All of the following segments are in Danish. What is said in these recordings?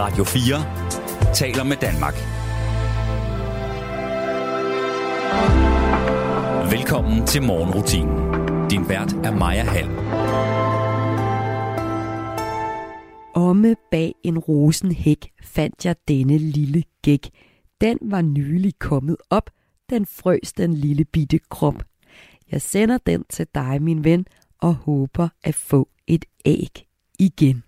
Radio 4 taler med Danmark. Velkommen til morgenrutinen. Din vært er Maja Hall. Omme bag en rosenhæk fandt jeg denne lille gæk. Den var nylig kommet op, den frøs den lille bitte krop. Jeg sender den til dig, min ven, og håber at få et æg igen.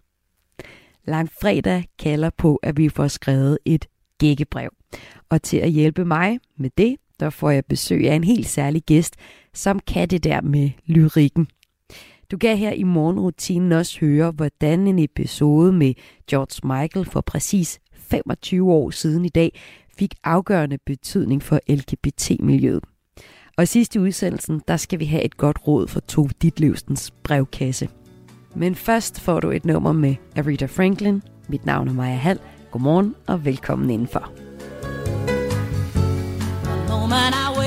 Langfredag kalder på, at vi får skrevet et gækkebrev. Og til at hjælpe mig med det, der får jeg besøg af en helt særlig gæst, som kan det der med lyrikken. Du kan her i morgenrutinen også høre, hvordan en episode med George Michael for præcis 25 år siden i dag fik afgørende betydning for LGBT-miljøet. Og sidst i udsendelsen, der skal vi have et godt råd for Tove Ditlevsens brevkasse. Men først får du et nummer med Aretha Franklin. Mit navn er Maja Hall. Godmorgen og velkommen indenfor. The moment I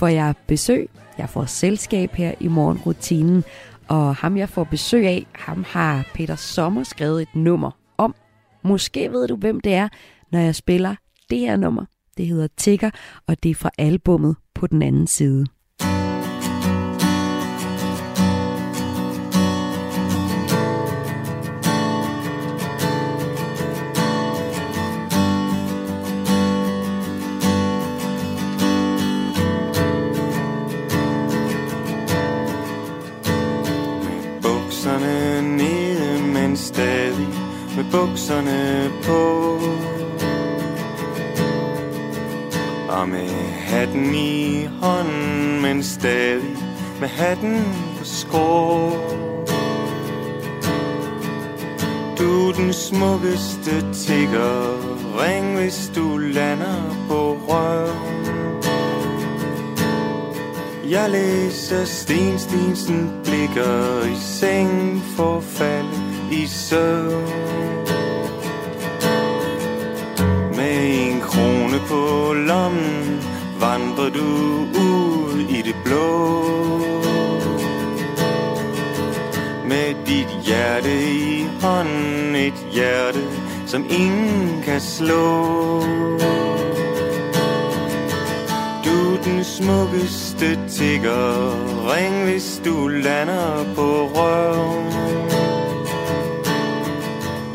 får jeg besøg. Jeg får selskab her i morgenrutinen. Og ham jeg får besøg af, ham har Peter Sommer skrevet et nummer om. Måske ved du, hvem det er, når jeg spiller det her nummer. Det hedder Tigger, og det er fra albummet på den anden side. trusserne nede, men stadig med bukserne på. Og med hatten i hånden, men stadig med hatten på skrå. Du er den smukkeste tigger, ring hvis du lander på røv. Jeg læser Sten Stensen blikker i seng for fald i søvn. Med en krone på lommen vandrer du ud i det blå. Med dit hjerte i hånden, et hjerte, som ingen kan slå den smukkeste tigger, ring hvis du lander på røven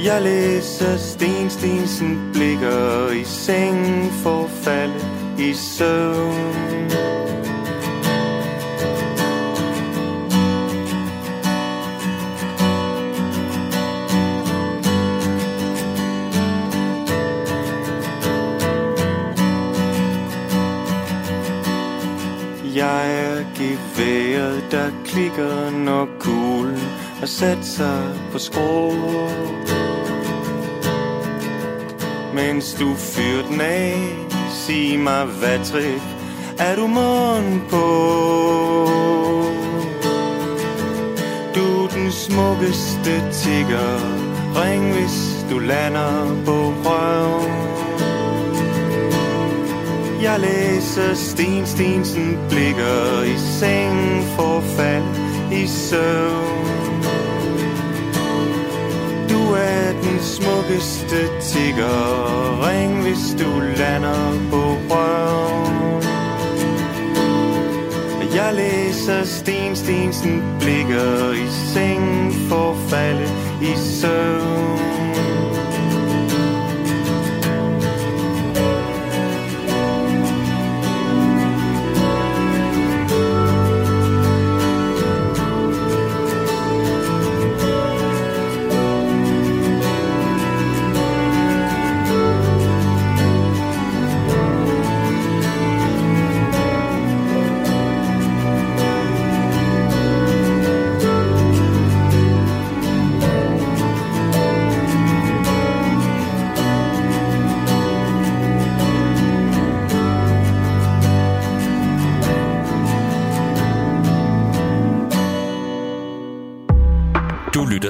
jeg læser Sten Stensen blikker i seng for falde i søvn. Vejret der klikker, når kuglen har sat sig på skrå. Mens du fyrer den af, sig mig, hvad trip er du morgen på? Du er den smukkeste tigger, ring hvis du lander på røven. Jeg læser Sten Stensen blikker i seng for fald i søvn. Du er den smukkeste tigger, ring hvis du lander på røven. Jeg læser Sten Stensen blikker i seng for falde i søvn.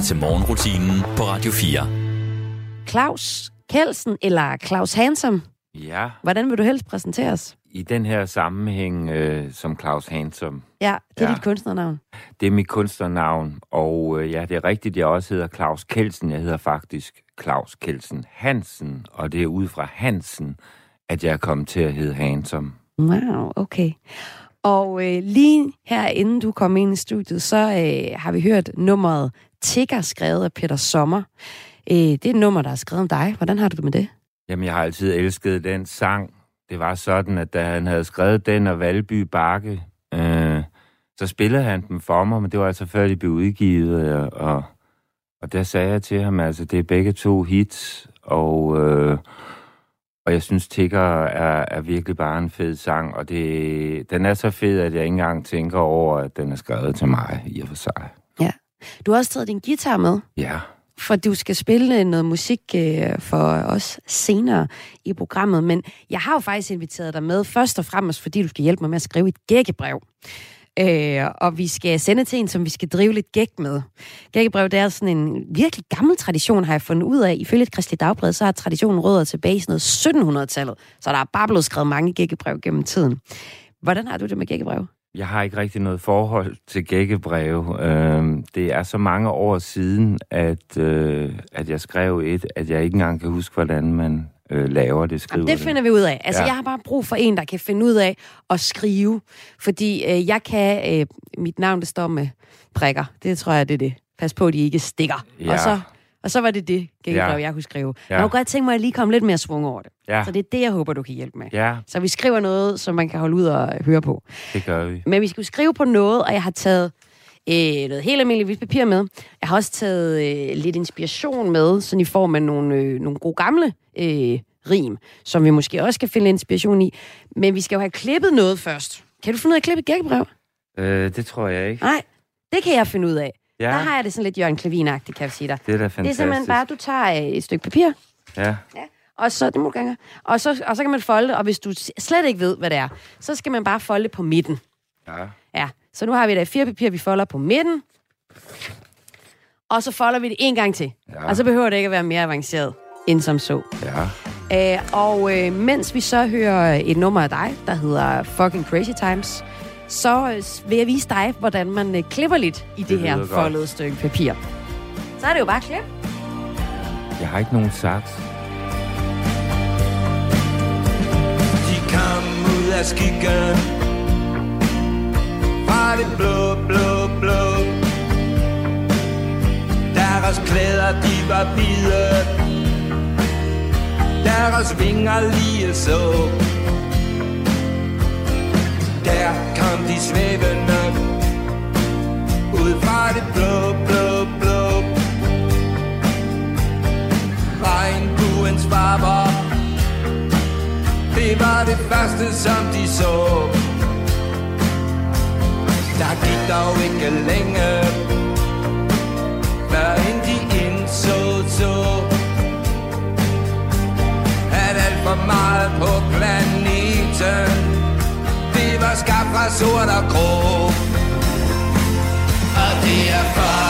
Til morgenrutinen på Radio 4. Claus Kelsen eller Claus Hansom, Ja, hvordan vil du helst præsenteres? i den her sammenhæng øh, som Claus Hansom. Ja, det er Ja. dit kunstnernavn. Det er mit kunstnernavn, og øh, ja, det er rigtigt, jeg også hedder Claus Kelsen. Jeg hedder faktisk Claus Kelsen Hansen, og det er ud fra Hansen, at jeg er kommet til at hedde Hansom. Wow, okay. Og øh, lige her, inden du kom ind i studiet, så øh, har vi hørt nummeret Tigger, skrevet af Peter Sommer. Øh, det er et nummer, der er skrevet om dig. Hvordan har du det med det? Jamen, jeg har altid elsket den sang. Det var sådan, at da han havde skrevet den og Valby Bakke, øh, så spillede han dem for mig, men det var altså før de blev udgivet, og, og, og der sagde jeg til ham, altså det er begge to hits, og, øh, og jeg synes, Tigger er, er virkelig bare en fed sang, og det, den er så fed, at jeg ikke engang tænker over, at den er skrevet til mig i og for sig. Du har også taget din guitar med, Ja, for du skal spille noget musik øh, for os senere i programmet. Men jeg har jo faktisk inviteret dig med, først og fremmest fordi du skal hjælpe mig med at skrive et gækkebrev. Øh, og vi skal sende til en, som vi skal drive lidt gæk med. Gækkebrev, det er sådan en virkelig gammel tradition, har jeg fundet ud af. Ifølge et kristeligt dagblad, så har traditionen rødder tilbage i sådan noget 1700-tallet. Så der er bare blevet skrevet mange gækkebrev gennem tiden. Hvordan har du det med gækkebrev? Jeg har ikke rigtig noget forhold til gækkebreve. Øh, det er så mange år siden, at, øh, at jeg skrev et, at jeg ikke engang kan huske, hvordan man øh, laver det, skriver Jamen, det finder vi ud af. Altså. Ja. jeg har bare brug for en, der kan finde ud af at skrive. Fordi øh, jeg kan... Øh, mit navn, det står med prikker. Det tror jeg, det er det. Pas på, at de ikke stikker. Ja. Og, så, og så var det det gækkebrev, Ja. jeg kunne skrive. Ja. Jeg kunne godt tænke mig at lige komme lidt mere svung over det. Ja, Så det er det, jeg håber, du kan hjælpe med. ja, Så vi skriver noget, som man kan holde ud og høre på. det gør vi. Men vi skal jo skrive på noget, og jeg har taget øh, noget helt almindeligt hvidt papir med. Jeg har også taget øh, lidt inspiration med, sådan i form af nogle, øh, nogle gode gamle øh, rim, som vi måske også kan finde inspiration i. Men vi skal jo have klippet noget først. Kan du finde ud af at klippe et gækkebrev? Øh, det tror jeg ikke. Nej, det kan jeg finde ud af. Ja. Der har jeg det sådan lidt Jørgen Klevin-agtigt, kan jeg sige dig. Det er da Det er fantastisk. simpelthen bare, at du tager øh, et stykke papir, Ja. og så, det må du gerne og så, og så kan man folde det, og hvis du slet ikke ved, hvad det er, så skal man bare folde det på midten. Ja. Ja, så nu har vi da fire papir, vi folder på midten. Og så folder vi det en gang til. Ja. Og så behøver det ikke at være mere avanceret end som så. Ja. Øh, og øh, mens vi så hører et nummer af dig, der hedder Fucking Crazy Times, så øh, vil jeg vise dig, hvordan man øh, klipper lidt i det, det her godt. foldede stykke papir. Så er det jo bare klip. Jeg har ikke nogen saks. De kom ud af skyggen Fra det blå, blå, blå Deres klæder, de var hvide Deres vinger lige så der kom de svævende Ud fra det blå, blå, blå. Regnbuens farver. Det var det første, som de så. Der gik dog ikke længe, før end de indså så, at alt for meget på planeten, skabt fra sort og grå. Og det er for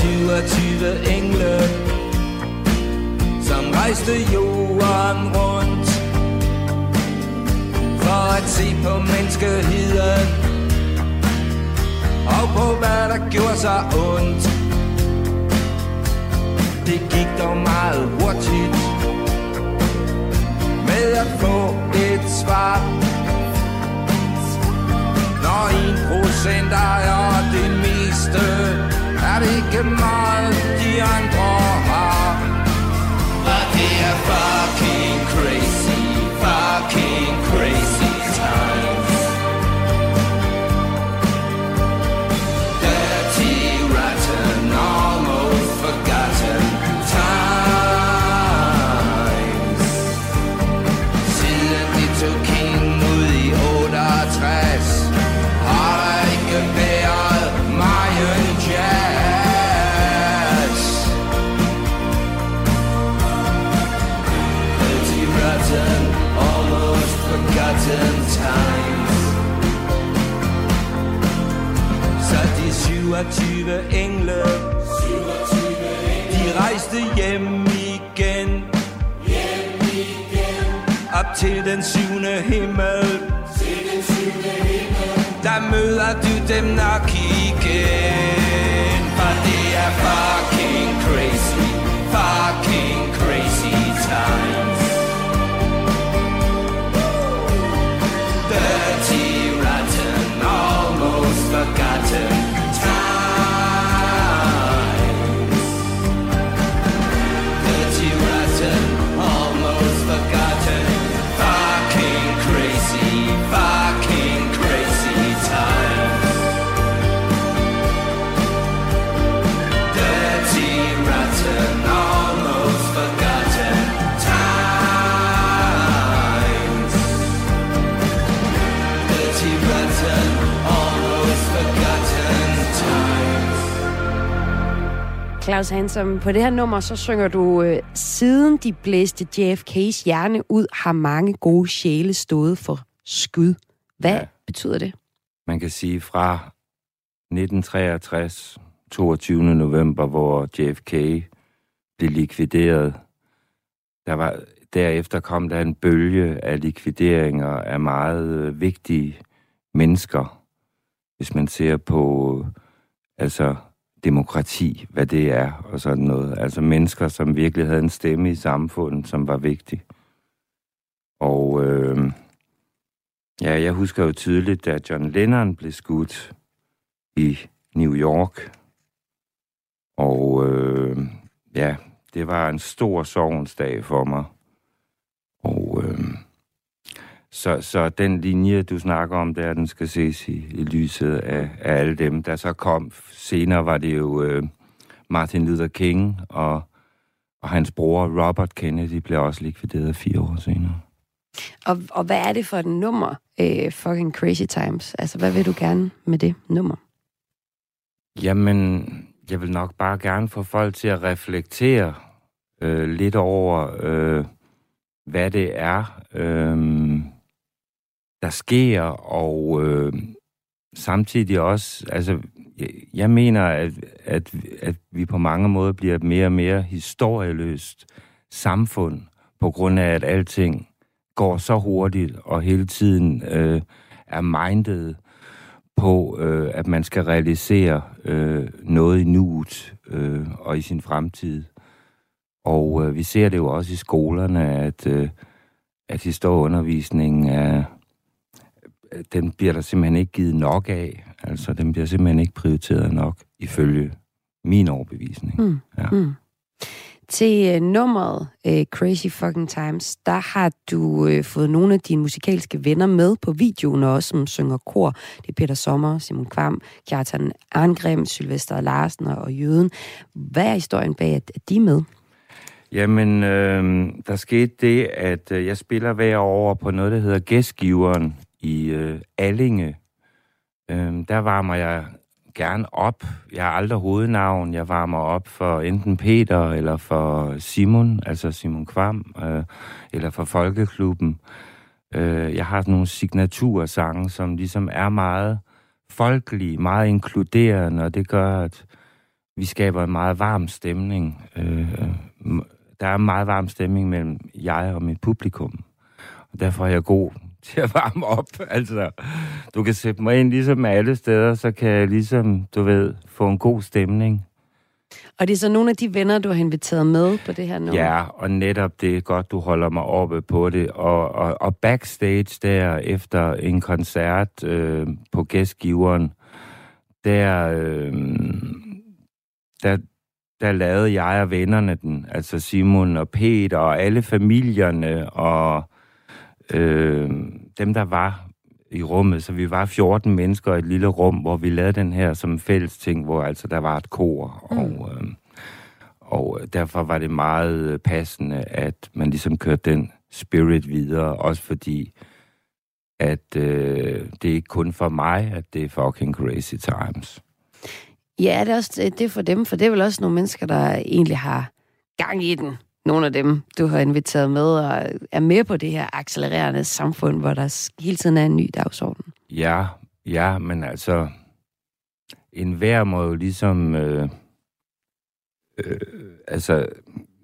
27 engle Som rejste jorden rundt For at se på menneskeheden Og på hvad der gjorde sig ondt. Det gik dog meget hurtigt Med at få et svar. Når en procent ejer det meste, er det ikke meget, de andre har. Og det er fucking crazy, 27 engle De rejste hjem igen op til den syvende himmel. Der møder du dem nok igen. For det er fucking crazy, fucking Claus Hansom, på det her nummer, så synger du, øh, siden de blæste JFK's hjerne ud, har mange gode sjæle stået for skud. Hvad ja. Betyder det? Man kan sige fra 1963, 22. november, hvor JFK blev likvideret. Der var, derefter kom der en bølge af likvideringer af meget øh, vigtige mennesker. Hvis man ser på øh, altså demokrati, hvad det er og sådan noget. Altså mennesker, som virkelig havde en stemme i samfundet, som var vigtig. Og øh, ja, jeg husker jo tydeligt, da John Lennon blev skudt i New York. Og øh, ja, det var en stor sovensdag for mig. Og øh, så, så den linje, du snakker om der, den skal ses i, i lyset af, af alle dem, der så kom. Senere var det jo øh, Martin Luther King, og, og hans bror Robert Kennedy blev også likvideret fire år senere. Og, og hvad er det for et nummer, øh, fucking Crazy Times? Altså, hvad vil du gerne med det nummer? Jamen, jeg vil nok bare gerne få folk til at reflektere øh, lidt over, øh, hvad det er, øh, der sker, og øh, samtidig også, altså, jeg, mener, at, at, at vi på mange måder bliver et mere og mere historieløst samfund, på grund af, at alting går så hurtigt, og hele tiden øh, er mindet på, øh, at man skal realisere øh, noget i nuet øh, og i sin fremtid. Og øh, vi ser det jo også i skolerne, at, øh, at historieundervisningen er, den bliver der simpelthen ikke givet nok af. Altså, den bliver simpelthen ikke prioriteret nok, ifølge min overbevisning. Mm. Ja. Mm. Til øh, nummeret øh, Crazy Fucking Times, der har du øh, fået nogle af dine musikalske venner med på videoen også, som synger kor. Det er Peter Sommer, Simon Kvam, Kjartan Arngrim, Sylvester Larsen og Jøden. Hvad er historien bag, at at de er med? Jamen, øh, der skete det, at øh, jeg spiller hver år på noget, der hedder Gæstgiveren i øh, Allinge. Øh, der varmer jeg gerne op. Jeg har aldrig hovednavn. Jeg varmer op for enten Peter eller for Simon, altså Simon Kvam, øh, eller for Folkeklubben. Øh, jeg har sådan nogle signatursange, som ligesom er meget folkelige, meget inkluderende, og det gør, at vi skaber en meget varm stemning. Øh, der er en meget varm stemning mellem jeg og mit publikum. Og derfor er jeg god til at varme op. Altså, du kan sætte mig ind ligesom alle steder, så kan jeg ligesom, du ved, få en god stemning. Og det er så nogle af de venner, du har inviteret med på det her nummer? Ja, og netop det er godt, du holder mig oppe på det. Og, og, og backstage der, efter en koncert øh, på gæstgiveren, der, øh, der, der lavede jeg og vennerne den. Altså Simon og Peter og alle familierne og øh, dem, der var i rummet. Så vi var 14 mennesker i et lille rum, hvor vi lavede den her som fælles ting, hvor altså der var et kor. Mm. Og, øh, og derfor var det meget passende, at man ligesom kørte den spirit videre. Også fordi, at øh, det er ikke kun for mig, at det er fucking crazy times. Ja, det er også det er for dem, for det er vel også nogle mennesker, der egentlig har gang i den. Nogle af dem, du har inviteret med og er med på det her accelererende samfund, hvor der hele tiden er en ny dagsorden. Ja, ja, men altså, en hver må jo ligesom, øh, øh, altså,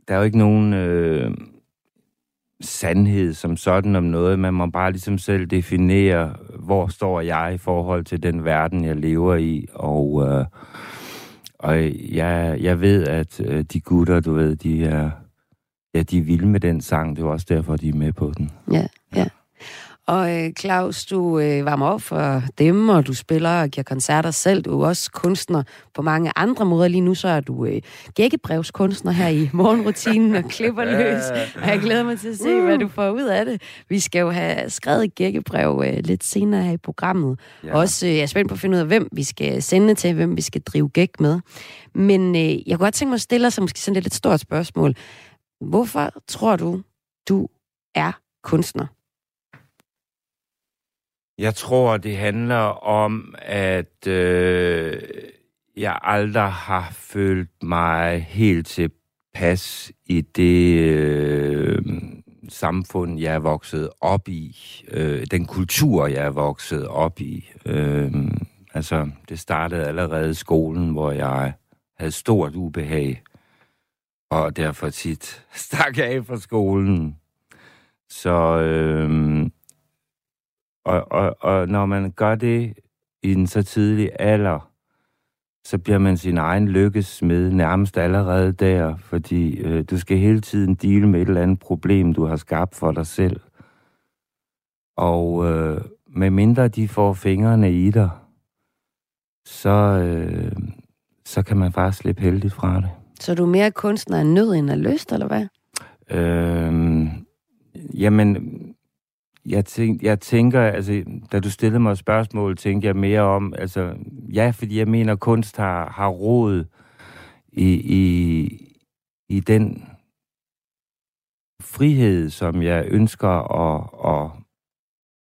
der er jo ikke nogen øh, sandhed som sådan om noget. Man må bare ligesom selv definere, hvor står jeg i forhold til den verden, jeg lever i, og, øh, og jeg, jeg ved, at øh, de gutter, du ved, de er, ja, de er vilde med den sang. Det er også derfor, de er med på den. Ja, ja. Og øh, Claus, du øh, varmer op for dem, og du spiller og giver koncerter selv. Du er også kunstner på mange andre måder. Lige nu så er du øh, gækkebrevskunstner her i morgenrutinen og klipper løs. Og jeg glæder mig til at se, hvad du får ud af det. Vi skal jo have skrevet et gækkebrev øh, lidt senere her i programmet. Ja. Også øh, jeg er spændt på at finde ud af, hvem vi skal sende til, hvem vi skal drive gæk med. Men øh, jeg kunne godt tænke mig at stille dig så måske sådan et lidt stort spørgsmål. Hvorfor tror du, du er kunstner? Jeg tror, det handler om, at øh, jeg aldrig har følt mig helt tilpas i det øh, samfund, jeg er vokset op i. Øh, den kultur, jeg er vokset op i. Øh, altså, det startede allerede i skolen, hvor jeg havde stort ubehag. Og derfor tit stak af fra skolen. Så... øhm, og, og, og når man gør det i en så tidlig alder, så bliver man sin egen lykkesmed nærmest allerede der, fordi øh, du skal hele tiden dele med et eller andet problem, du har skabt for dig selv. Og øh, med mindre de får fingrene i dig, så, øh, så kan man faktisk slippe heldigt fra det. Så du er mere kunstner af nød end af lyst, eller hvad? Øh, jamen, jeg, tænk, jeg tænker, altså, da du stillede mig et spørgsmål, tænkte jeg mere om, altså, ja, fordi jeg mener, kunst har, har råd i, i, i den frihed, som jeg ønsker at, at,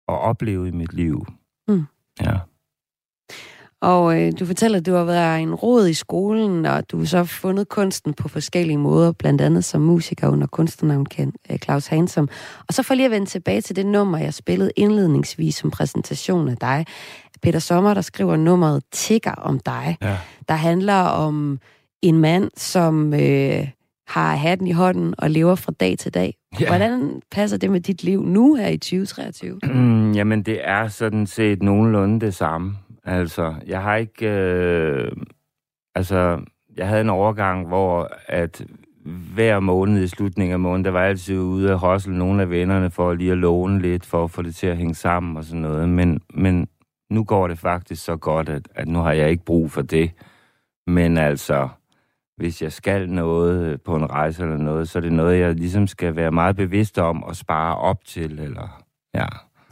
at opleve i mit liv. Mm. Ja. Og øh, du fortæller, at du har været en rod i skolen, og du har så fundet kunsten på forskellige måder, blandt andet som musiker under kunstnernavn øh, Claus Hansom. Og så for lige at vende tilbage til det nummer, jeg spillede indledningsvis som præsentation af dig. Peter Sommer, der skriver nummeret Tigger om dig, ja. der handler om en mand, som øh, har hatten i hånden og lever fra dag til dag. Ja. Hvordan passer det med dit liv nu her i 2023? Jamen, det er sådan set nogenlunde det samme. Altså, jeg har ikke... Øh, altså, jeg havde en overgang, hvor at hver måned i slutningen af måneden, der var jeg altid ude at hosle nogle af vennerne for lige at låne lidt, for at få det til at hænge sammen og sådan noget. Men, men nu går det faktisk så godt, at, at nu har jeg ikke brug for det. Men altså, hvis jeg skal noget på en rejse eller noget, så er det noget, jeg ligesom skal være meget bevidst om og spare op til, eller ja.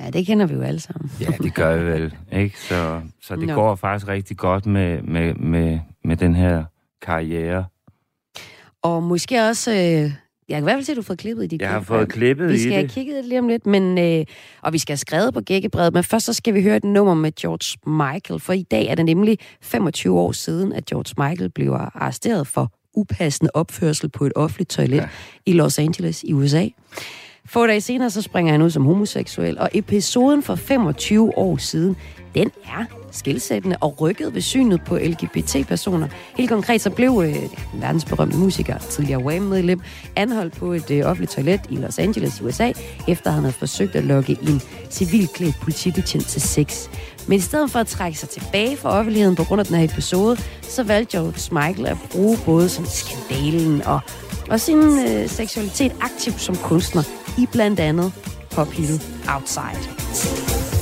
Ja, det kender vi jo alle sammen. Ja, det gør jeg vel, ikke? Så, så det Nå. går faktisk rigtig godt med, med, med, med den her karriere. Og måske også... Øh, jeg kan i hvert fald se, at du har fået klippet i dit Jeg har fået klippet Vi i skal have det. kigget lige om lidt, men, øh, og vi skal have skrevet på gækkebrevet, men først så skal vi høre et nummer med George Michael, for i dag er det nemlig 25 år siden, at George Michael blev arresteret for upassende opførsel på et offentligt toilet ja. i Los Angeles i USA. Få dage senere, så springer han ud som homoseksuel, og episoden for 25 år siden, den er skilsættende og rykket ved synet på LGBT-personer. Helt konkret så blev øh, den verdensberømte musiker, tidligere Wham-medlem, anholdt på et øh, offentligt toilet i Los Angeles i USA, efter han havde forsøgt at lokke en civilklædt politibetjent til sex. Men i stedet for at trække sig tilbage fra offentligheden på grund af den her episode, så valgte George Michael at bruge både sådan skandalen og, og sin øh, seksualitet aktivt som kunstner i blandt andet pophittet Outside.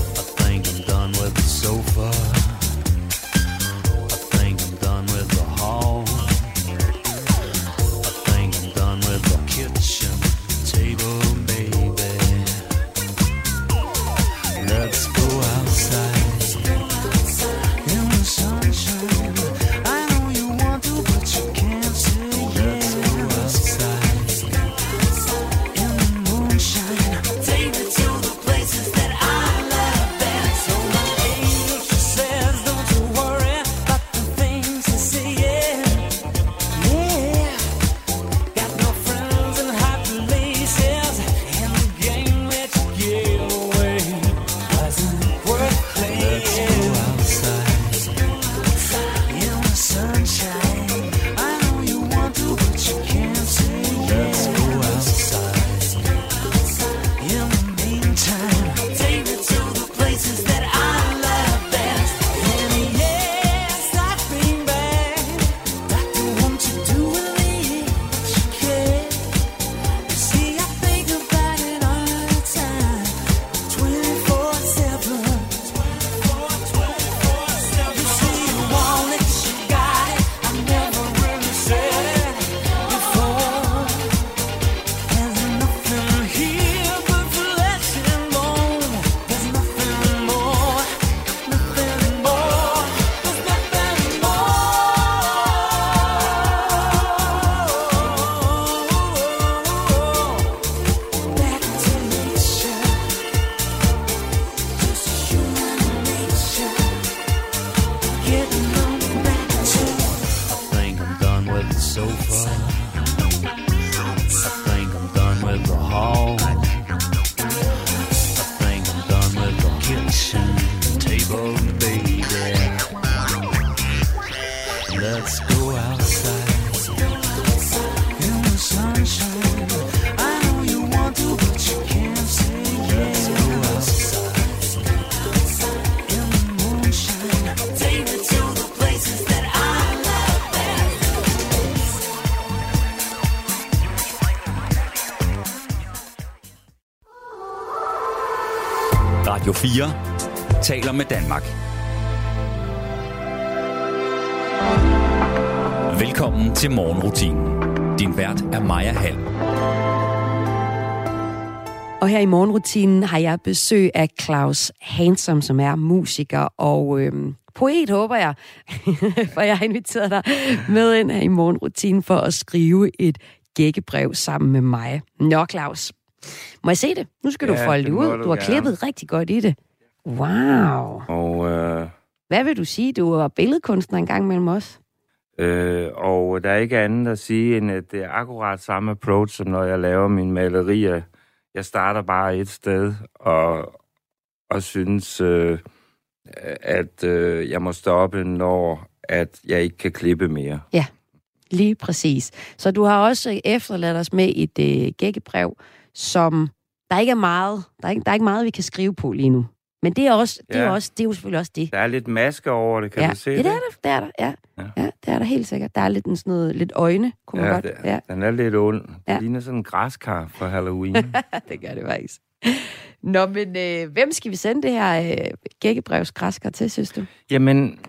4 taler med Danmark. Velkommen til morgenrutinen. Din vært er Maja Hall. Og her i morgenrutinen har jeg besøg af Claus Hansom, som er musiker og øhm, poet, håber jeg. for jeg har inviteret dig med ind her i morgenrutinen for at skrive et gækkebrev sammen med mig. Nå, Claus. Må jeg se det? Nu skal Ja, du folde det ud. du Du har gerne. klippet rigtig godt i det. Wow. Og, øh, Hvad vil du sige? Du var billedkunstner en gang mellem os. øh, og der er ikke andet at sige, end at det er akkurat samme approach, som når jeg laver mine malerier. Jeg starter bare et sted, og, og synes, øh, at øh, jeg må stoppe, når at jeg ikke kan klippe mere. Lige præcis. Så du har også efterladt os med et øh, gækkebrev, som der ikke er meget, der er ikke, der er ikke meget, vi kan skrive på lige nu. Men det er, også, det er, Ja. også, det er jo selvfølgelig også det. Der er lidt maske over det, kan ja. du se ja, det? det er der, det er der, ja. Ja. ja. det er der helt sikkert. Der er lidt en sådan noget, lidt øjne, kunne man Ja, godt. det, Ja, den er lidt ond. Det Ja. ligner sådan en græskar for Halloween. det gør det faktisk. Nå, men øh, hvem skal vi sende det her øh, gækkebrevsgræsker til, synes du? Jamen,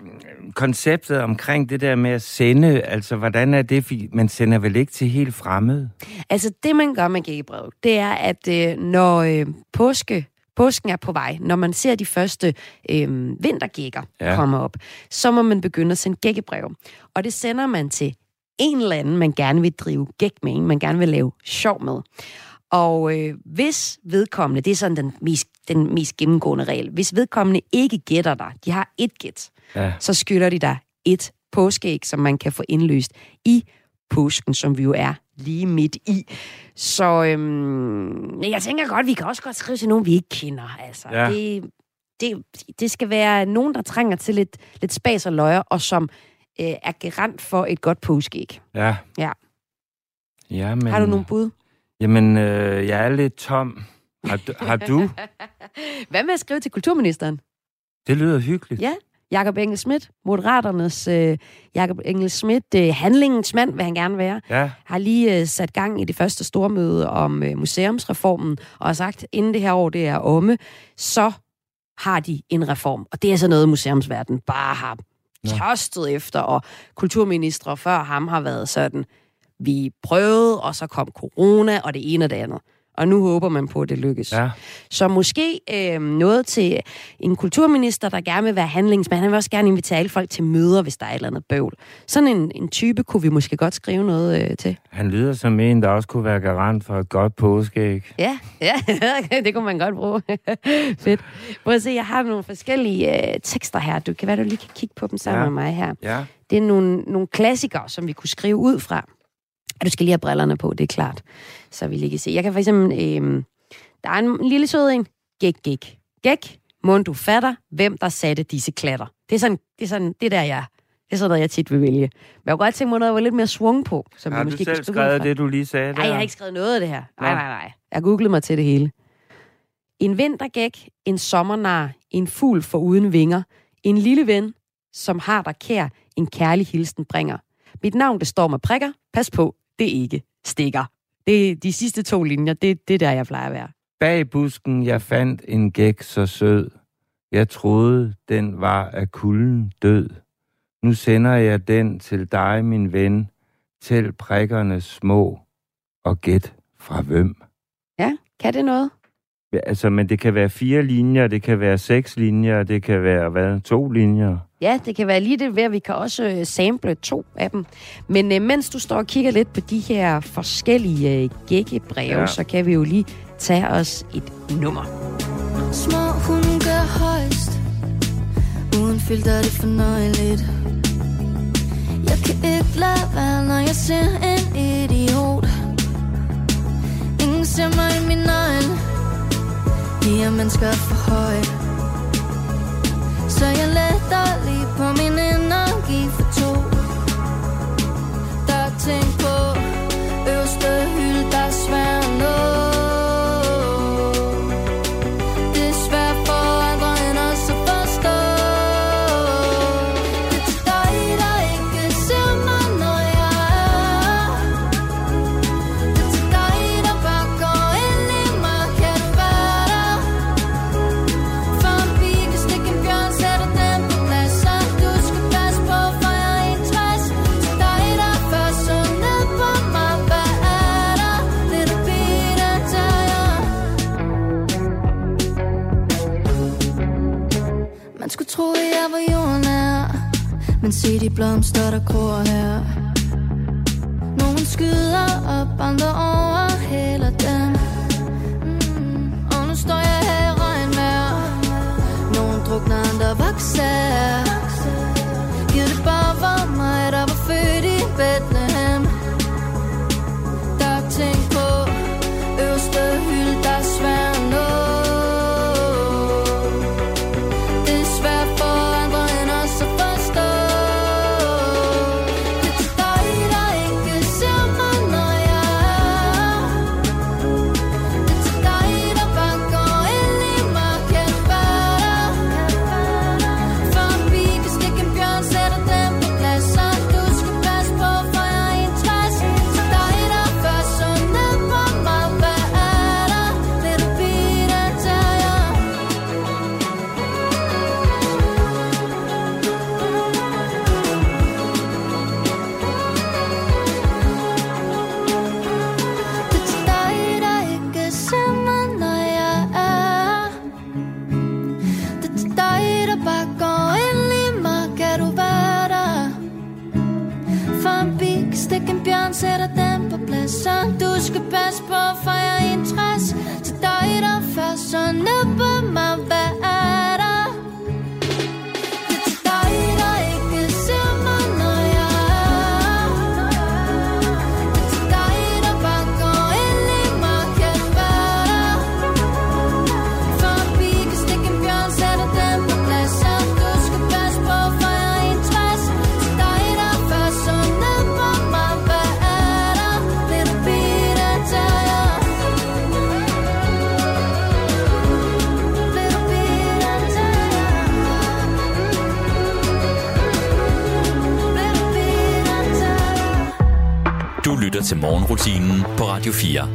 konceptet omkring det der med at sende, altså hvordan er det? Man sender vel ikke til helt fremmede? Altså, det man gør med gækkebrevet, det er, at øh, når øh, påske, påsken er på vej, når man ser de første øh, vintergækker. Ja. komme op, så må man begynde at sende gækkebrev. Og det sender man til en eller anden, man gerne vil drive gæk med, en man gerne vil lave sjov med. Og øh, hvis vedkommende, det er sådan den mest, den mest gennemgående regel, hvis vedkommende ikke gætter dig, de har et gæt, Ja. så skylder de dig et påskeæg, som man kan få indløst i påsken, som vi jo er lige midt i. Så øhm, jeg tænker godt, vi kan også godt skrive til nogen, vi ikke kender. Altså, Ja. det, det, det skal være nogen, der trænger til lidt, lidt spas og løjer, og som øh, er garant for et godt påskeæg. Ja. Ja. Ja, men... Har du nogle bud? Jamen, øh, jeg er lidt tom. Har du? Har du? Hvad med at skrive til kulturministeren? Det lyder hyggeligt. Ja. Jakob Engel Schmidt, Moderaternes øh, Jakob Engel Schmidt, øh, handlingens mand vil han gerne være. Ja. har lige øh, sat gang i det første stormøde om øh, museumsreformen, og har sagt, inden det her år det er omme, så har de en reform. Og det er så noget, museumsverdenen bare har tørstet efter, og kulturministre før ham har været sådan, vi prøvede, og så kom corona, og det ene og det andet. Og nu håber man på, at det lykkes. Ja. Så måske øh, noget til en kulturminister, der gerne vil være handlingsmand. Han vil også gerne invitere alle folk til møder, hvis der er et eller andet bøvl. Sådan en, en type kunne vi måske godt skrive noget øh, til. Han lyder som en, der også kunne være garant for et godt påskeæg. Ja, ja det kunne man godt bruge. Fedt. Prøv at se, jeg har nogle forskellige øh, tekster her. Du kan være, du lige kan kigge på dem sammen Ja. med mig her. Ja. Det er nogle, nogle klassikere, som vi kunne skrive ud fra. Og du skal lige have brillerne på, det er klart. Så vi lige kan se. Jeg kan for eksempel... Øh, der er en lille sød en. Gæk, gæk. Gæk. Mund du fatter, hvem der satte disse klatter. Det er sådan, det er sådan, det er der, jeg det er sådan noget, jeg tit vil vælge. Men jeg kunne godt tænke mig noget, der var lidt mere svung på. Som Har du måske selv kunne skrive ud skrevet det, du lige sagde? Nej, jeg har ikke skrevet noget af det her. Nej, nej, nej. Jeg har googlet mig til det hele. En vintergæk, en sommernar, en fugl for uden vinger, en lille ven, som har dig kær, en kærlig hilsen bringer. Mit navn, det står med prikker. Pas på, det er ikke stikker. Det er de sidste to linjer, det, det er der, jeg plejer at være. Bag busken, jeg fandt en gæk så sød. Jeg troede, den var af kulden død. Nu sender jeg den til dig, min ven. Tæl prikkerne små og gæt fra hvem. Ja, kan det noget? Ja, altså, men det kan være fire linjer, det kan være seks linjer, det kan være, hvad, to linjer. Ja, det kan være lige det ved, at vi kan også øh, sample to af dem. Men øh, mens du står og kigger lidt på de her forskellige øh, gækkebreve, ja. Så kan vi jo lige tage os et nummer. Små hunde gør højst Uden filter er det fornøjeligt Jeg kan ikke lade være, når jeg ser en idiot Ingen ser mig i min øjne de mennesker for høje Så jeg letter lige på min energi Men se de blomster, der gror her. Nogen skyder op, andre overhælder dem. Mm, Og nu står jeg her i regnvejr. Nogen drukner, andre vokser. Giv det bare for mig, der var født i bed. Morgenrutinen på Radio 4.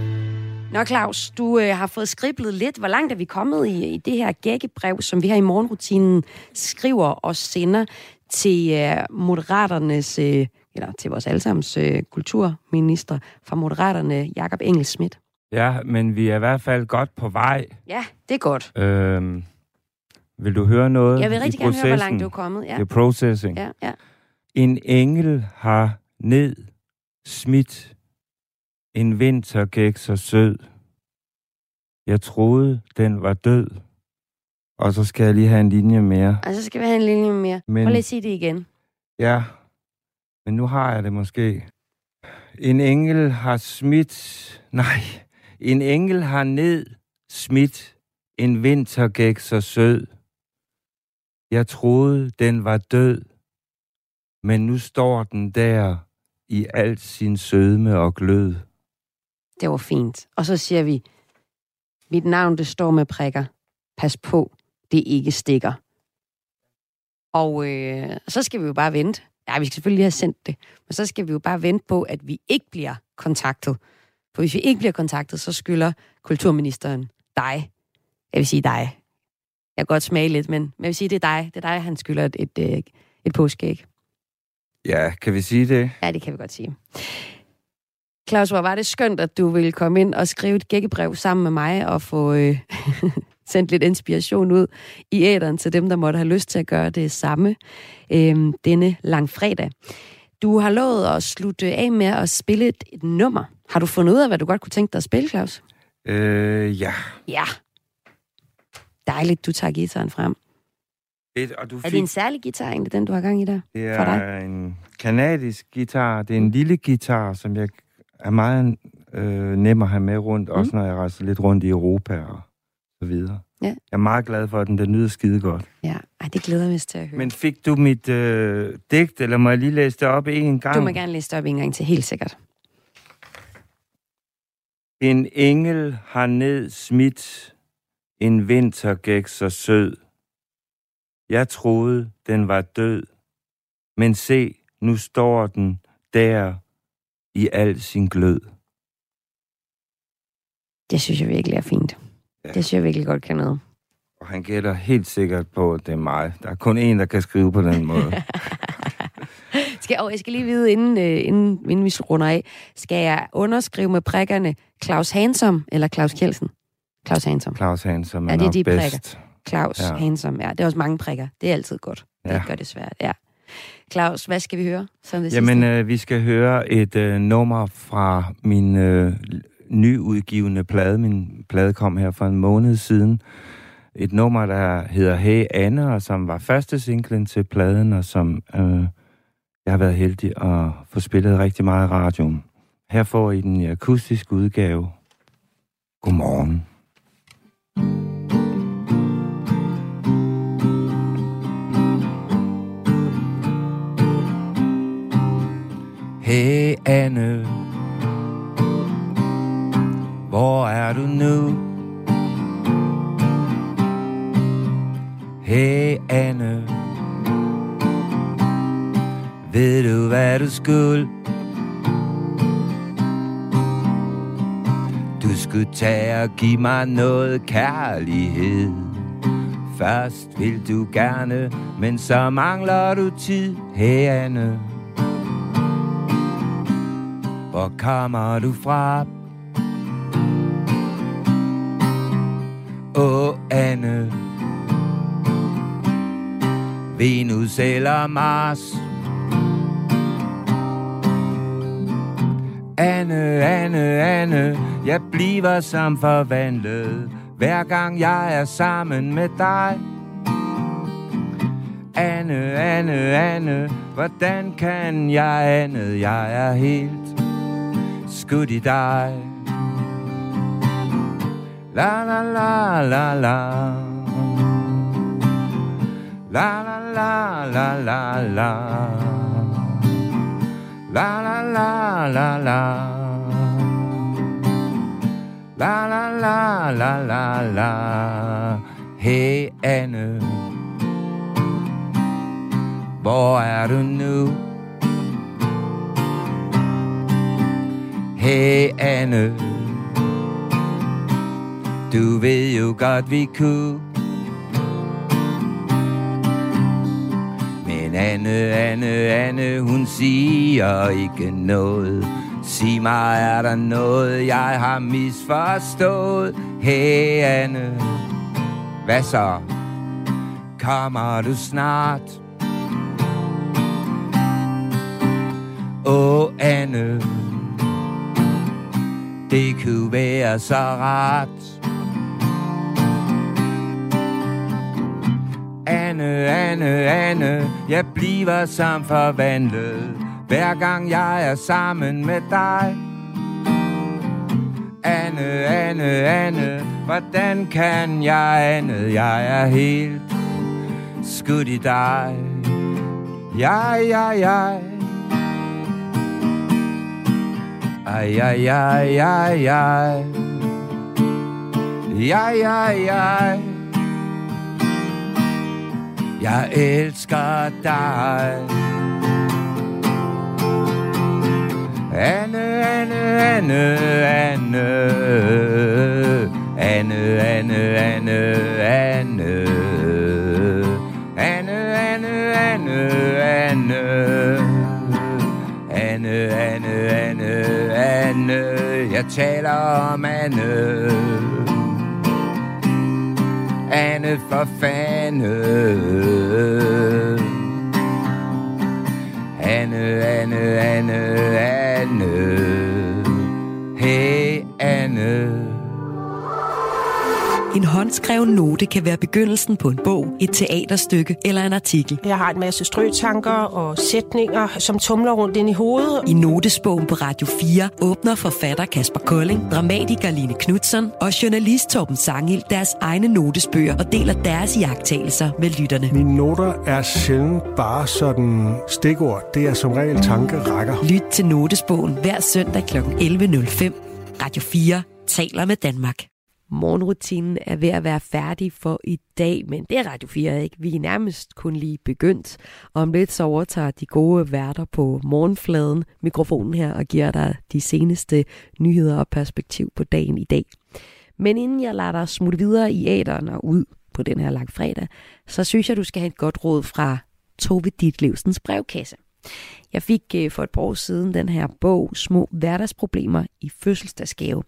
Nå Claus, du øh, har fået skriblet lidt. Hvor langt er vi kommet i, i det her gækkebrev, som vi her i morgenrutinen skriver og sender til øh, Moderaternes, øh, eller til vores allesammens øh, kulturminister fra Moderaterne, Jakob Engel Schmidt. Ja, men vi er i hvert fald godt på vej. Ja, det er godt. Øhm, vil du høre noget Jeg vil rigtig gerne høre, hvor langt du er kommet. Ja, Det er processing. ja, ja. En engel har ned smidt en vintergæk så sød. Jeg troede, den var død. Og så skal jeg lige have en linje mere. Og så skal vi have en linje mere. Men- Prøv lige at sige det igen. Ja, men nu har jeg det måske. En engel har smidt... Nej, en engel har ned smidt en vintergæk så sød. Jeg troede, den var død, men nu står den der i al sin sødme og glød. Det var fint. Og så siger vi, mit navn, det står med prikker. Pas på, det ikke stikker. Og øh, så skal vi jo bare vente. Ja, vi skal selvfølgelig lige have sendt det. Men så skal vi jo bare vente på, at vi ikke bliver kontaktet. For hvis vi ikke bliver kontaktet, så skylder kulturministeren dig. Jeg vil sige dig. Jeg kan godt smage lidt, men jeg vil sige, det er dig. Det er dig, han skylder et, et, øh, et påskeæg. Ja, kan vi sige det? Ja, det kan vi godt sige. Claus, hvor var det skønt, at du ville komme ind og skrive et gækkebrev sammen med mig og få øh, sendt lidt inspiration ud i æderen til dem, der måtte have lyst til at gøre det samme øh, denne langfredag. Du har lovet at slutte af med at spille et, et nummer. Har du fundet ud af, hvad du godt kunne tænke dig at spille, Claus? Øh, ja. Ja. Dejligt, du tager gitaren frem. Et, og du Er fik, det en særlig guitar egentlig, den du har gang i der? det for dig? er en kanadisk guitar. Det er en lille guitar, som jeg er meget øh, nem at have med rundt, mm. også når jeg rejser lidt rundt i Europa og så videre. Ja. Jeg er meget glad for den. Den lyder skide godt. Ja, Ej, det glæder jeg mig til at høre. Men fik du mit øh, digt, eller må jeg lige læse det op en gang? du må gerne læse det op en gang til, helt sikkert. En engel har ned smidt en vintergæk så sød. Jeg troede, den var død. Men se, nu står den der i al sin glød. Det synes jeg virkelig er fint. Ja. Det synes jeg virkelig godt kan noget. Og han gætter helt sikkert på, at det er mig. Der er kun en, der kan skrive på den måde. Skal, og jeg skal lige vide, inden, øh, inden, inden vi runder af, skal jeg underskrive med prikkerne Claus Hansom eller Claus Kjeldsen? Claus Hansom. Claus Hansen er det er nok de bedst. Claus Ja. ja. Hansom, ja. Det er også mange prikker. Det er altid godt. Ja. Det gør det svært, ja. Claus, hvad skal vi høre som det Jamen, sidste? øh, vi skal høre et øh, nummer fra min øh, nyudgivende plade. Min plade kom her for en måned siden. Et nummer, der hedder Hey Anne, og som var første singlen til pladen, og som øh, jeg har været heldig at få spillet rigtig meget i radioen. Her får I den i akustisk udgave. Godmorgen. Hey Anne, hvor er du nu? Hey Anne, ved du hvad du skulle? Du skulle tage og give mig noget kærlighed. Først vil du gerne, men så mangler du tid, hey Anne. Hvor kommer du fra? Åh, Anne Venus eller Mars Anne, Anne, Anne Jeg bliver som forvandlet Hver gang jeg er sammen med dig Anne, Anne, Anne Hvordan kan jeg andet? Jeg er helt skudt i dig La la la la la La la la la la la La la la la la La la la la la la Hey Anne Boy, I don't know. Hey Anne. Du ved jo godt vi kunne. Men Anne, Anne, Anne Hun siger ikke noget. Sig mig, er der noget Jeg har misforstået? Hey Anne. Hvad så? Kommer du snart? Åh, oh, Anne det kunne være så rart. Anne, Anne, Anne, jeg bliver som forvandlet, hver gang jeg er sammen med dig. Anne, Anne, Anne, hvordan kan jeg andet? Jeg er helt skudt i dig. Jeg, jeg, jeg Ay, ay, ay, ay, ay. Ja, ja, ja. Jeg elsker dig. Anne, Anne, Anne. Anne, Anne, Anne, Anne. Anne, Anne, jeg taler om Anne. Anne for fanden. Anne, Anne, Anne, Anne. Hey, Anne. En håndskreven note kan være begyndelsen på en bog, et teaterstykke eller en artikel. Jeg har en masse strøtanker og sætninger, som tumler rundt ind i hovedet. I notesbogen på Radio 4 åbner forfatter Kasper Kolding, dramatiker Line Knudsen og journalist Torben Sanghild deres egne notesbøger og deler deres iagttagelser med lytterne. Mine noter er sjældent bare sådan stikord. Det er som regel tankerækker. Lyt til notesbogen hver søndag kl. 11.05. Radio 4 taler med Danmark. Morgenrutinen er ved at være færdig for i dag, men det er Radio 4 ikke. Vi er nærmest kun lige begyndt. Og om lidt så overtager de gode værter på morgenfladen mikrofonen her og giver dig de seneste nyheder og perspektiv på dagen i dag. Men inden jeg lader dig smutte videre i æderen og ud på den her lang fredag, så synes jeg, du skal have et godt råd fra Tove Ditlevsens brevkasse. Jeg fik øh, for et par år siden den her bog, Små hverdagsproblemer i fødselsdagsgave.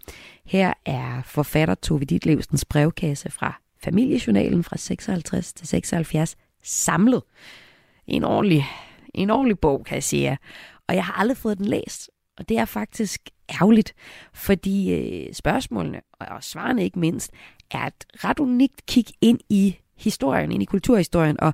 Her er forfatter Tove Ditlevsens brevkasse fra familiejournalen fra 56 til 76 samlet. En ordentlig en ordentlig bog, kan jeg sige. Og jeg har aldrig fået den læst. Og det er faktisk ærgerligt, fordi øh, spørgsmålene, og svarene ikke mindst, er et ret unikt kig ind i historien, ind i kulturhistorien. Og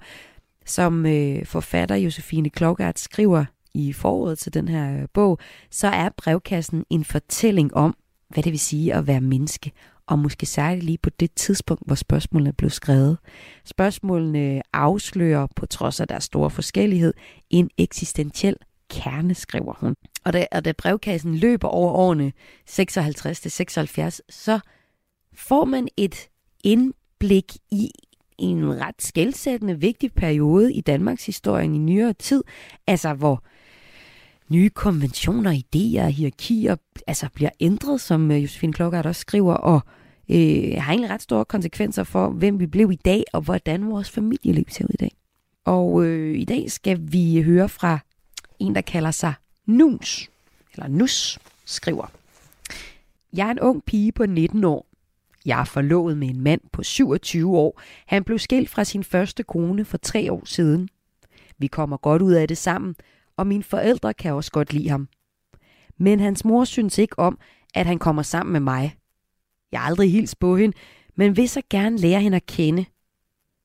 som øh, forfatter Josefine Klogart skriver i foråret til den her øh, bog, så er brevkassen en fortælling om, hvad det vil sige at være menneske, og måske særligt lige på det tidspunkt, hvor spørgsmålene blev skrevet. Spørgsmålene afslører, på trods af deres store forskellighed, en eksistentiel kerne, skriver hun. Og da, og da brevkassen løber over årene 56 til 76, så får man et indblik i en ret skældsættende vigtig periode i Danmarks historie i nyere tid, altså hvor nye konventioner, idéer hierarkier altså bliver ændret, som øh, Josefine Klokkart også skriver, og øh, har egentlig ret store konsekvenser for, hvem vi blev i dag, og hvordan vores familieliv ser ud i dag. Og øh, i dag skal vi høre fra en, der kalder sig Nus, eller Nus, skriver. Jeg er en ung pige på 19 år. Jeg er forlovet med en mand på 27 år. Han blev skilt fra sin første kone for tre år siden. Vi kommer godt ud af det sammen, og mine forældre kan også godt lide ham. Men hans mor synes ikke om, at han kommer sammen med mig. Jeg har aldrig hils på hende, men vil så gerne lære hende at kende.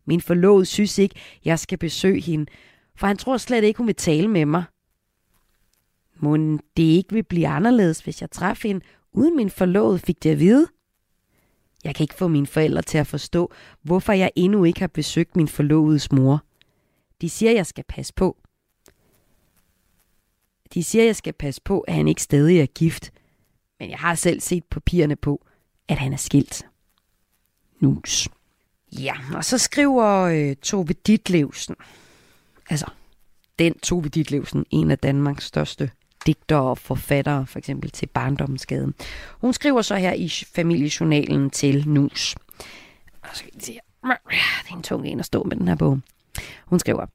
Min forlovede synes ikke, jeg skal besøge hende, for han tror slet ikke, hun vil tale med mig. Må det ikke vil blive anderledes, hvis jeg træffer hende, uden min forlovede fik det at vide? Jeg kan ikke få mine forældre til at forstå, hvorfor jeg endnu ikke har besøgt min forlovedes mor. De siger, jeg skal passe på. De siger, jeg skal passe på, at han ikke stadig er gift. Men jeg har selv set papirerne på, at han er skilt. Nus. Ja, og så skriver øh, Tove Ditlevsen. Altså, den Tove Ditlevsen, en af Danmarks største digtere og forfattere, for eksempel til Barndommensgade. Hun skriver så her i familiejournalen til Nus. Og så det er en tung en at stå med den her bog. Hun skriver,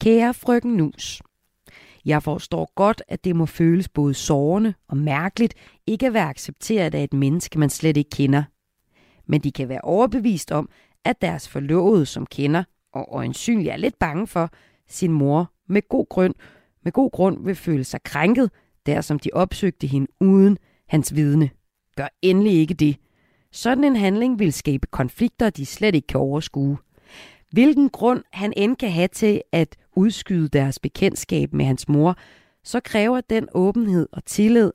Kære frøken Nus, jeg forstår godt, at det må føles både sårende og mærkeligt ikke at være accepteret af et menneske, man slet ikke kender. Men de kan være overbevist om, at deres forlovede, som kender, og øjensynligt er lidt bange for, sin mor med god grund, med god grund vil føle sig krænket, der som de opsøgte hende uden hans vidne. Gør endelig ikke det. Sådan en handling vil skabe konflikter, de slet ikke kan overskue. Hvilken grund han end kan have til at udskyde deres bekendtskab med hans mor, så kræver den åbenhed og tillid,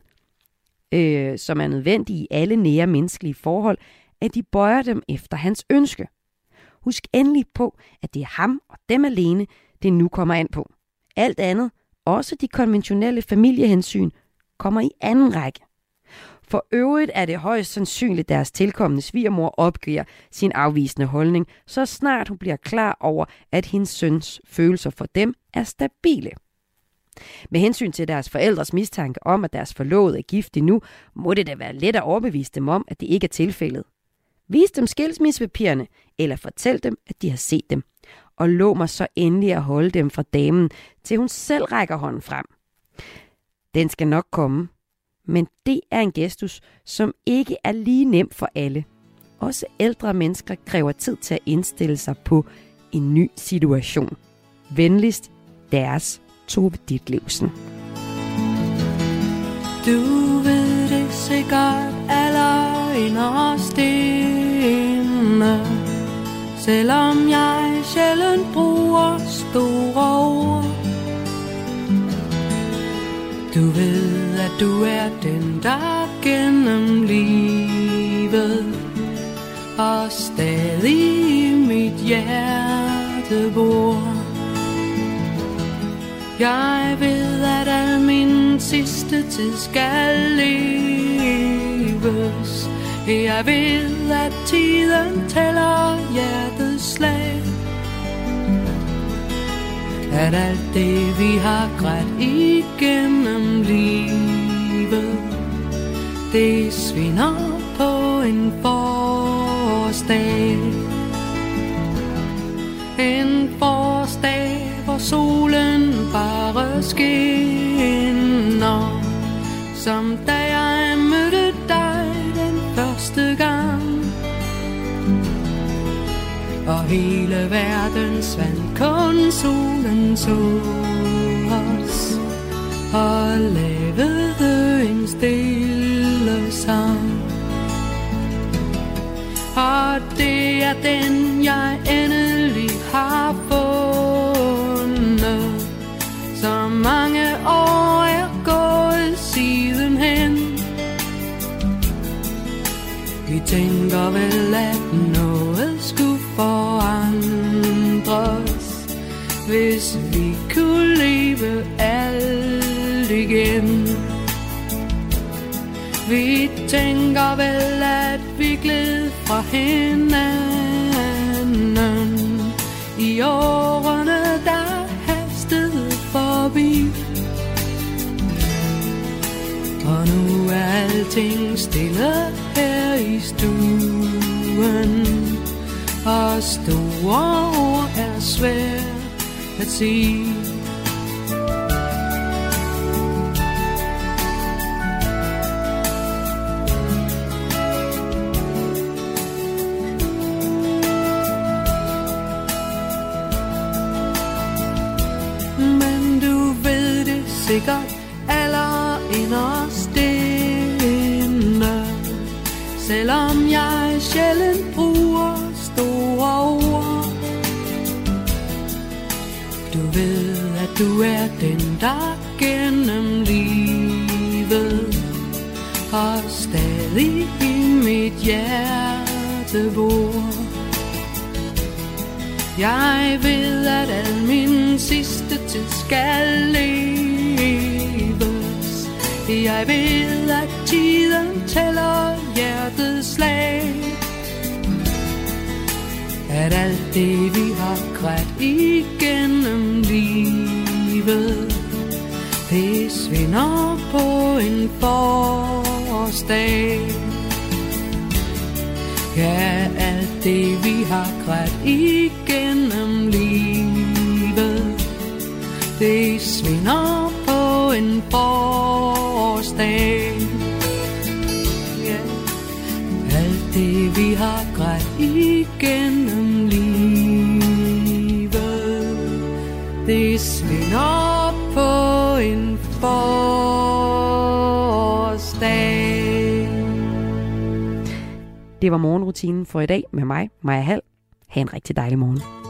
øh, som er nødvendig i alle nære menneskelige forhold, at de bøjer dem efter hans ønske. Husk endelig på, at det er ham og dem alene, det nu kommer an på. Alt andet, også de konventionelle familiehensyn, kommer i anden række. For øvrigt er det højst sandsynligt, deres tilkommende svigermor opgiver sin afvisende holdning, så snart hun bliver klar over, at hendes søns følelser for dem er stabile. Med hensyn til deres forældres mistanke om, at deres forlovede er gift nu, må det da være let at overbevise dem om, at det ikke er tilfældet. Vis dem skilsmissepapirerne, eller fortæl dem, at de har set dem. Og lå mig så endelig at holde dem fra damen, til hun selv rækker hånden frem. Den skal nok komme, men det er en gestus, som ikke er lige nem for alle. Også ældre mennesker kræver tid til at indstille sig på en ny situation. Venligst deres Tove Ditlevsen. Du ved det sikkert aller inderst Selvom jeg sjældent bruger store ord Du ved, at du er den, der gennem livet Og stadig i mit hjerte bor jeg ved, at al min sidste tid skal leves. Jeg ved, at tiden tæller hjertets slag. At alt det, vi har grædt igennem livet, det svinder på en forårsdag. En forårsdag, hvor solen bare skinner Som da jeg første gang. Og hele verden svandt kun solen så os. Og lavede en stille sang. Og det er den jeg endelig har tænker vel, at noget skulle forandres Hvis vi kunne leve alt igen. Vi tænker vel, at vi gled fra hinanden. I årene, der hastede forbi. Og nu er alting stille her i stuen. Og store ord er svært at sige. Men du ved det sikkert aller inderst du er den, der gennem livet Og stadig i mit hjerte bor jeg ved, at al min sidste tid skal leves. Jeg ved, at tiden tæller hjertets slag. At alt det, vi har grædt i livet, det svinder på en forårsdag. Ja, alt det vi har grædt igennem livet. Det svinder på en forårsdag. Ja, alt det vi har grædt igennem Det var morgenrutinen for i dag med mig, Maja Hall. Ha' en rigtig dejlig morgen.